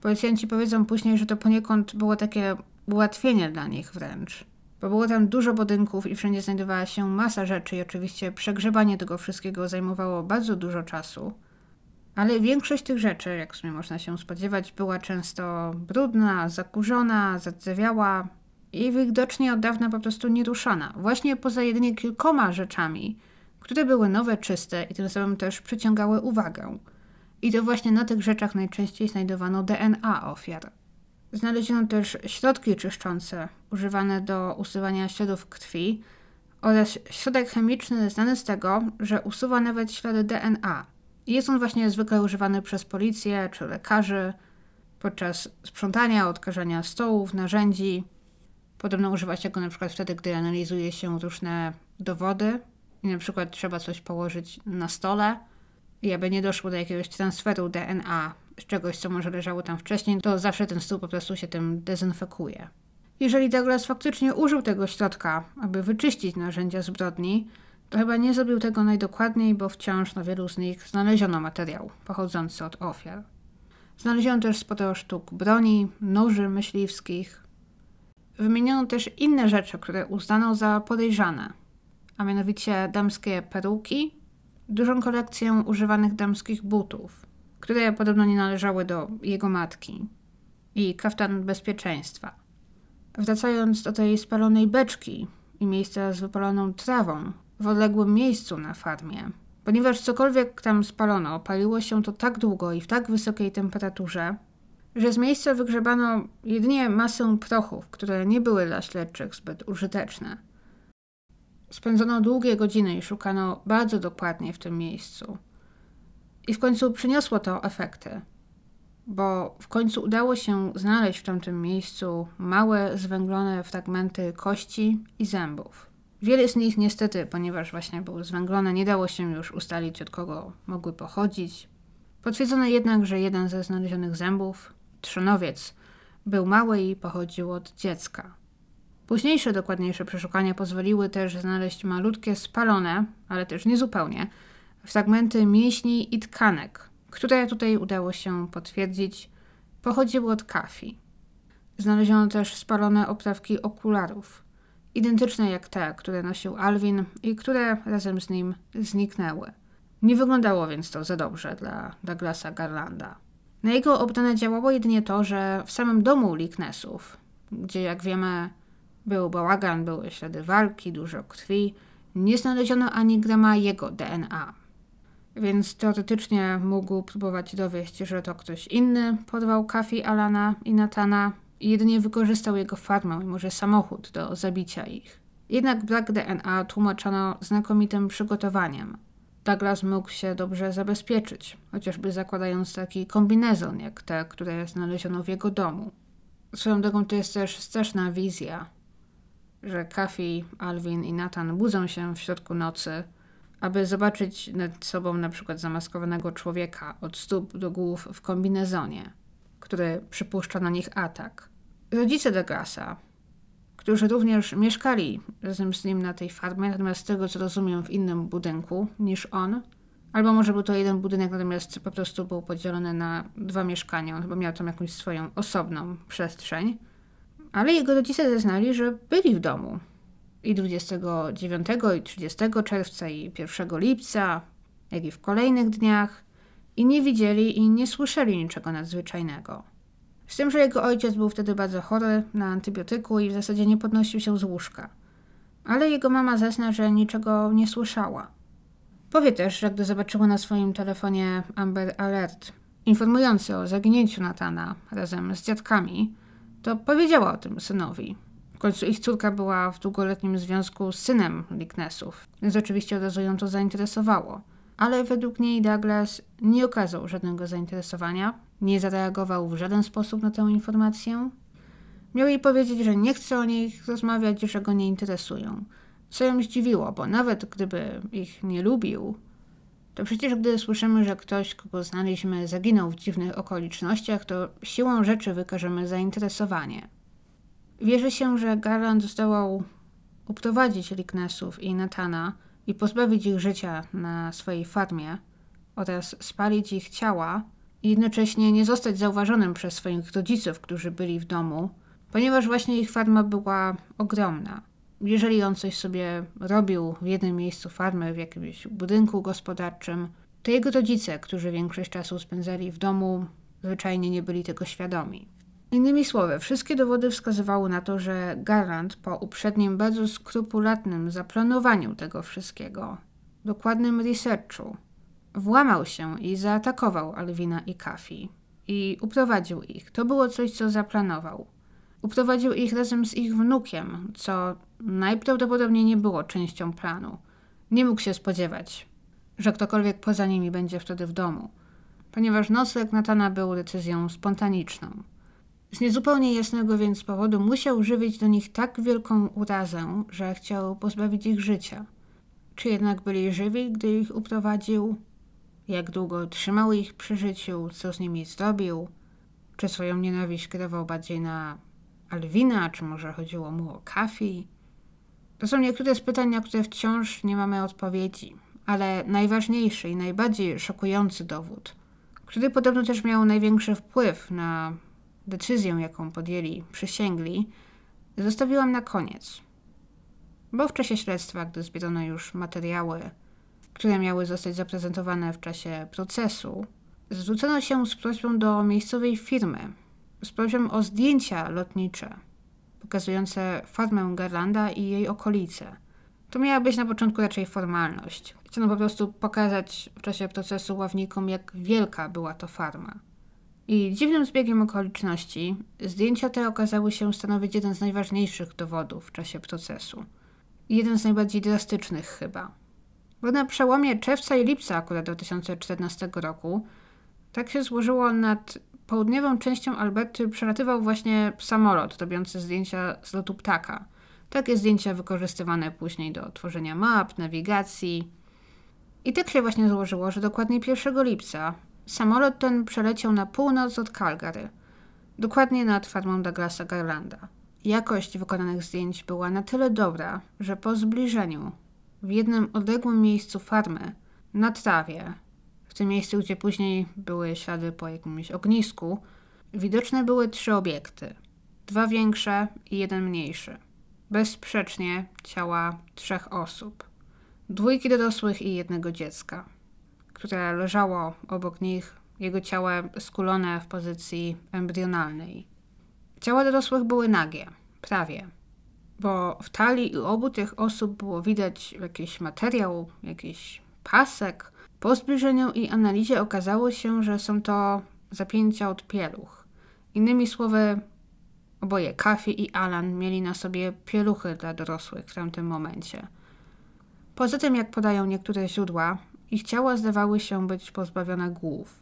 Policjanci powiedzą później, że to poniekąd było takie ułatwienie dla nich wręcz, bo było tam dużo budynków i wszędzie znajdowała się masa rzeczy i oczywiście przegrzebanie tego wszystkiego zajmowało bardzo dużo czasu. Ale większość tych rzeczy, jak w sumie można się spodziewać, była często brudna, zakurzona, zadzewiała, i widocznie od dawna po prostu nieruszona. Właśnie poza jedynie kilkoma rzeczami, które były nowe, czyste i tym samym też przyciągały uwagę. I to właśnie na tych rzeczach najczęściej znajdowano DNA ofiar. Znaleziono też środki czyszczące używane do usuwania śladów krwi oraz środek chemiczny znany z tego, że usuwa nawet ślady DNA. Jest on właśnie zwykle używany przez policję czy lekarzy podczas sprzątania, odkażania stołów, narzędzi. Podobno używa się go na przykład wtedy, gdy analizuje się różne dowody i na przykład trzeba coś położyć na stole i aby nie doszło do jakiegoś transferu DNA z czegoś, co może leżało tam wcześniej, to zawsze ten stół po prostu się tym dezynfekuje. Jeżeli Douglas faktycznie użył tego środka, aby wyczyścić narzędzia zbrodni, to chyba nie zrobił tego najdokładniej, bo wciąż na wielu z nich znaleziono materiał pochodzący od ofiar. Znaleziono też sporo sztuk broni, noży myśliwskich. Wymieniono też inne rzeczy, które uznano za podejrzane, a mianowicie damskie peruki, dużą kolekcję używanych damskich butów, które podobno nie należały do jego matki, i kaftan bezpieczeństwa. Wracając do tej spalonej beczki i miejsca z wypaloną trawą w odległym miejscu na farmie, ponieważ cokolwiek tam spalono, paliło się to tak długo i w tak wysokiej temperaturze, że z miejsca wygrzebano jedynie masę prochów, które nie były dla śledczych zbyt użyteczne. Spędzono długie godziny i szukano bardzo dokładnie w tym miejscu. I w końcu przyniosło to efekty, bo w końcu udało się znaleźć w tamtym miejscu małe, zwęglone fragmenty kości i zębów. Wiele z nich niestety, ponieważ właśnie były zwęglone, nie dało się już ustalić, od kogo mogły pochodzić. Potwierdzono jednak, że jeden ze znalezionych zębów, trzonowiec, był mały i pochodził od dziecka. Późniejsze, dokładniejsze przeszukania pozwoliły też znaleźć malutkie, spalone, ale też niezupełnie, fragmenty mięśni i tkanek, które tutaj udało się potwierdzić, pochodziły od kafi. Znaleziono też spalone oprawki okularów, identyczne jak te, które nosił Alvin i które razem z nim zniknęły. Nie wyglądało więc to za dobrze dla Douglasa Garlanda. Na jego obronę działało jedynie to, że w samym domu Licknessów, gdzie jak wiemy był bałagan, były ślady walki, dużo krwi, nie znaleziono ani grama jego DNA. Więc teoretycznie mógł próbować dowieść, że to ktoś inny porwał Kafi, Alana i Natana i jedynie wykorzystał jego farmę i może samochód do zabicia ich. Jednak brak DNA tłumaczono znakomitym przygotowaniem. Douglas mógł się dobrze zabezpieczyć, chociażby zakładając taki kombinezon jak te, które znaleziono w jego domu. Swoją drogą to jest też straszna wizja, że Kafi, Alvin i Nathan budzą się w środku nocy, aby zobaczyć nad sobą na przykład zamaskowanego człowieka od stóp do głów w kombinezonie który przypuszcza na nich atak. Rodzice Douglasa, którzy również mieszkali razem z nim na tej farmie, natomiast z tego co rozumiem w innym budynku niż on, albo może był to jeden budynek, natomiast po prostu był podzielony na dwa mieszkania. On chyba miał tam jakąś swoją osobną przestrzeń. Ale jego rodzice zeznali, że byli w domu. I 29 i 30 czerwca i 1 lipca, jak i w kolejnych dniach i nie widzieli i nie słyszeli niczego nadzwyczajnego. Z tym, że jego ojciec był wtedy bardzo chory na antybiotyku i w zasadzie nie podnosił się z łóżka. Ale jego mama zezna, że niczego nie słyszała. Powie też, że gdy zobaczyła na swoim telefonie Amber Alert informujący o zaginięciu Natana razem z dziadkami, to powiedziała o tym synowi. W końcu ich córka była w długoletnim związku z synem Licknessów, więc oczywiście od razu ją to zainteresowało ale według niej Douglas nie okazał żadnego zainteresowania, nie zareagował w żaden sposób na tę informację. Miał jej powiedzieć, że nie chce o nich rozmawiać że go nie interesują. Co ją zdziwiło, bo nawet gdyby ich nie lubił, to przecież gdy słyszymy, że ktoś, kogo znaliśmy, zaginął w dziwnych okolicznościach, to siłą rzeczy wykażemy zainteresowanie. Wierzy się, że Garland zdołał uprowadzić Licknessów i Natana i pozbawić ich życia na swojej farmie oraz spalić ich ciała i jednocześnie nie zostać zauważonym przez swoich rodziców, którzy byli w domu, ponieważ właśnie ich farma była ogromna. Jeżeli on coś sobie robił w jednym miejscu farmy, w jakimś budynku gospodarczym, to jego rodzice, którzy większość czasu spędzali w domu, zwyczajnie nie byli tego świadomi. Innymi słowy, wszystkie dowody wskazywały na to, że Garland po uprzednim, bardzo skrupulatnym zaplanowaniu tego wszystkiego, dokładnym researchu, włamał się i zaatakował Alwina i Kafi i uprowadził ich. To było coś, co zaplanował. Uprowadził ich razem z ich wnukiem, co najprawdopodobniej nie było częścią planu. Nie mógł się spodziewać, że ktokolwiek poza nimi będzie wtedy w domu, ponieważ nocleg Natana był decyzją spontaniczną. Z niezupełnie jasnego więc powodu musiał żywić do nich tak wielką urazę, że chciał pozbawić ich życia. Czy jednak byli żywi, gdy ich uprowadził? Jak długo trzymały ich przy życiu? Co z nimi zrobił? Czy swoją nienawiść kierował bardziej na Alwina, czy może chodziło mu o Kafi? To są niektóre z pytań, na które wciąż nie mamy odpowiedzi, ale najważniejszy i najbardziej szokujący dowód, który podobno też miał największy wpływ na decyzję, jaką podjęli przysięgli, zostawiłam na koniec. Bo w czasie śledztwa, gdy zbierano już materiały, które miały zostać zaprezentowane w czasie procesu, zwrócono się z prośbą do miejscowej firmy, z prośbą o zdjęcia lotnicze pokazujące farmę Garlanda i jej okolice. To miała być na początku raczej formalność. Chciano po prostu pokazać w czasie procesu ławnikom, jak wielka była to farma. I dziwnym zbiegiem okoliczności zdjęcia te okazały się stanowić jeden z najważniejszych dowodów w czasie procesu. Jeden z najbardziej drastycznych chyba. Bo na przełomie czerwca i lipca akurat 2014 roku tak się złożyło nad południową częścią Alberty przelatywał właśnie samolot robiący zdjęcia z lotu ptaka. Takie zdjęcia wykorzystywane później do tworzenia map, nawigacji. I tak się właśnie złożyło, że dokładnie 1 lipca Samolot ten przeleciał na północ od Calgary, dokładnie nad farmą Douglasa Garlanda. Jakość wykonanych zdjęć była na tyle dobra, że po zbliżeniu w jednym odległym miejscu farmy, na trawie, w tym miejscu, gdzie później były ślady po jakimś ognisku, widoczne były trzy obiekty. Dwa większe i jeden mniejszy. Bezsprzecznie ciała trzech osób. Dwójki dorosłych i jednego dziecka które leżało obok nich, jego ciało skulone w pozycji embrionalnej. Ciała dorosłych były nagie, prawie, bo w talii i obu tych osób było widać jakiś materiał, jakiś pasek. Po zbliżeniu i analizie okazało się, że są to zapięcia od pieluch. Innymi słowy, oboje Kafi i Alan mieli na sobie pieluchy dla dorosłych w tamtym momencie. Poza tym, jak podają niektóre źródła, ich ciała zdawały się być pozbawione głów.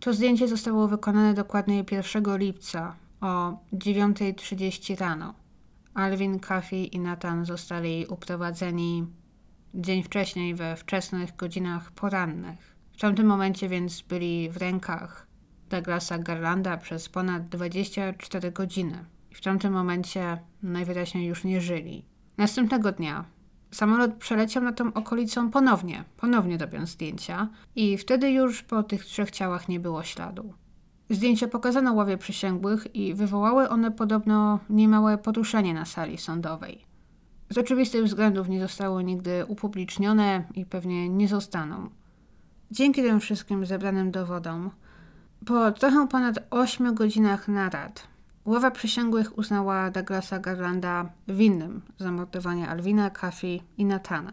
To zdjęcie zostało wykonane dokładnie 1 lipca o 9.30 rano. Alvin, Kafi i Nathan zostali uprowadzeni dzień wcześniej we wczesnych godzinach porannych. W tamtym momencie więc byli w rękach Douglasa Garlanda przez ponad 24 godziny. W tamtym momencie najwyraźniej już nie żyli. Następnego dnia, samolot przeleciał nad tą okolicą ponownie, ponownie robiąc zdjęcia i wtedy już po tych trzech ciałach nie było śladu. Zdjęcia pokazano ławie przysięgłych i wywołały one podobno niemałe poruszenie na sali sądowej. Z oczywistych względów nie zostały nigdy upublicznione i pewnie nie zostaną. Dzięki tym wszystkim zebranym dowodom, po trochę ponad 8 godzinach narad Ława przysięgłych uznała Douglasa Garlanda winnym zamordowania Alwina, Kafi i Natana.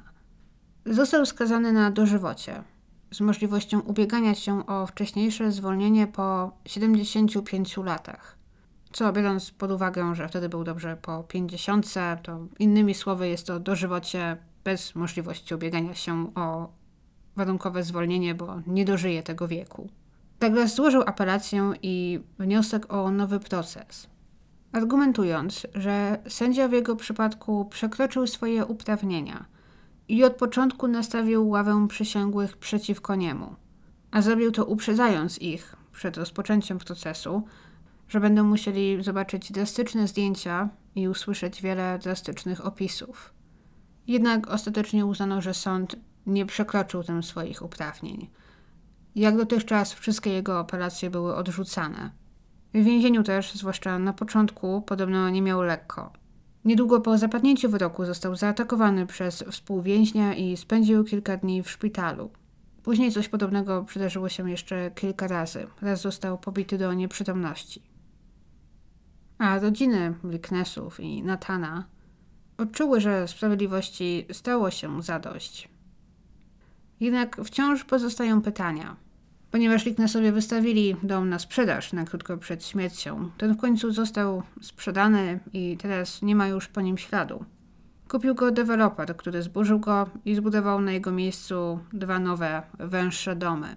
Został skazany na dożywocie z możliwością ubiegania się o wcześniejsze zwolnienie po 75 latach. Co biorąc pod uwagę, że wtedy był dobrze po 50, to innymi słowy jest to dożywocie bez możliwości ubiegania się o warunkowe zwolnienie, bo nie dożyje tego wieku. Douglas złożył apelację i wniosek o nowy proces, argumentując, że sędzia w jego przypadku przekroczył swoje uprawnienia i od początku nastawił ławę przysięgłych przeciwko niemu, a zrobił to uprzedzając ich przed rozpoczęciem procesu, że będą musieli zobaczyć drastyczne zdjęcia i usłyszeć wiele drastycznych opisów. Jednak ostatecznie uznano, że sąd nie przekroczył tym swoich uprawnień jak dotychczas wszystkie jego operacje były odrzucane. W więzieniu też, zwłaszcza na początku, podobno nie miał lekko. Niedługo po zapadnięciu wyroku został zaatakowany przez współwięźnia i spędził kilka dni w szpitalu. Później coś podobnego przydarzyło się jeszcze kilka razy. Raz został pobity do nieprzytomności. A rodziny Wilknesów i Natana odczuły, że sprawiedliwości stało się zadość. Jednak wciąż pozostają pytania. Ponieważ Licknessowie wystawili dom na sprzedaż na krótko przed śmiercią, ten w końcu został sprzedany i teraz nie ma już po nim śladu. Kupił go deweloper, który zburzył go i zbudował na jego miejscu dwa nowe, węższe domy.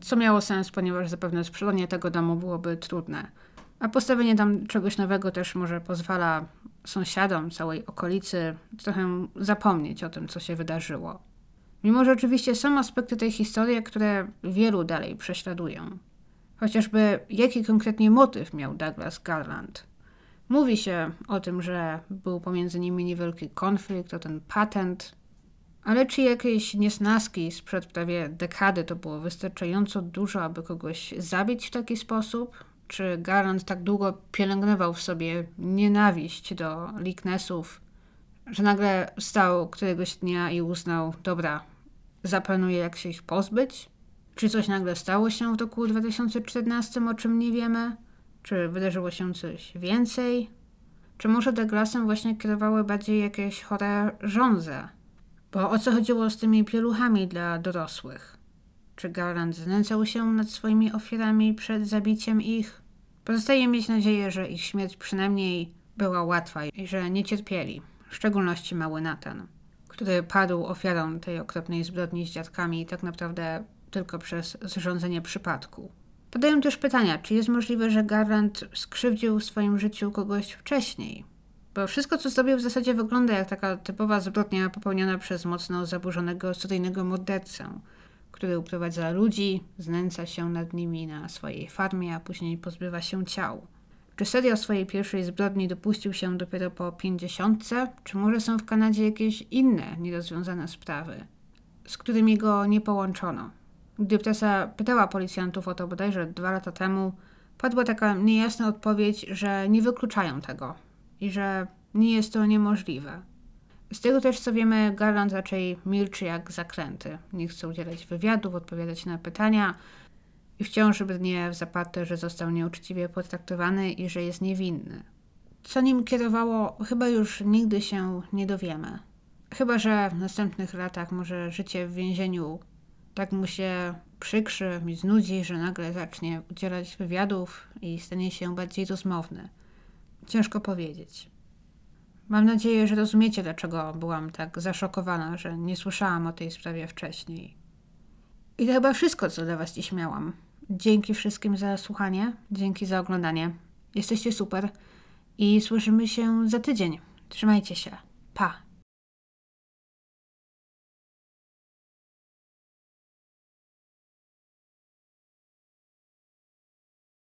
Co miało sens, ponieważ zapewne sprzedanie tego domu byłoby trudne. A postawienie tam czegoś nowego też może pozwala sąsiadom całej okolicy trochę zapomnieć o tym, co się wydarzyło. Mimo, że oczywiście są aspekty tej historii, które wielu dalej prześladują. Chociażby jaki konkretnie motyw miał Douglas Garland. Mówi się o tym, że był pomiędzy nimi niewielki konflikt o ten patent, ale czy jakieś niesnaski sprzed prawie dekady to było wystarczająco dużo, aby kogoś zabić w taki sposób? Czy Garland tak długo pielęgnował w sobie nienawiść do Licknessów, że nagle stał któregoś dnia i uznał, dobra, zaplanuje jak się ich pozbyć? Czy coś nagle stało się w roku 2014, o czym nie wiemy? Czy wydarzyło się coś więcej? Czy może Douglasem właśnie kierowały bardziej jakieś chore żądze? Bo o co chodziło z tymi pieluchami dla dorosłych? Czy Garland znęcał się nad swoimi ofiarami przed zabiciem ich? Pozostaje mieć nadzieję, że ich śmierć przynajmniej była łatwa i że nie cierpieli, w szczególności mały Nathan, który padł ofiarą tej okropnej zbrodni z dziadkami tak naprawdę tylko przez zrządzenie przypadku. Padają też pytania, czy jest możliwe, że Garland skrzywdził w swoim życiu kogoś wcześniej? Bo wszystko, co zrobił, w zasadzie wygląda jak taka typowa zbrodnia popełniona przez mocno zaburzonego seryjnego mordercę, który uprowadza ludzi, znęca się nad nimi na swojej farmie, a później pozbywa się ciał. Czy serial swojej pierwszej zbrodni dopuścił się dopiero po pięćdziesiątce, czy może są w Kanadzie jakieś inne nierozwiązane sprawy, z którymi go nie połączono? Gdy presa pytała policjantów o to bodajże dwa lata temu, padła taka niejasna odpowiedź, że nie wykluczają tego i że nie jest to niemożliwe. Z tego też co wiemy, Garland raczej milczy jak zakręty. Nie chce udzielać wywiadów, odpowiadać na pytania i wciąż brnie w zaparte, że został nieuczciwie potraktowany i że jest niewinny. Co nim kierowało, chyba już nigdy się nie dowiemy. Chyba, że w następnych latach może życie w więzieniu tak mu się przykrzy, mi znudzi, że nagle zacznie udzielać wywiadów i stanie się bardziej rozmowny. Ciężko powiedzieć. Mam nadzieję, że rozumiecie, dlaczego byłam tak zaszokowana, że nie słyszałam o tej sprawie wcześniej. I to chyba wszystko, co dla Was dziś miałam. Dzięki wszystkim za słuchanie, dzięki za oglądanie. Jesteście super i słyszymy się za tydzień. Trzymajcie się. Pa!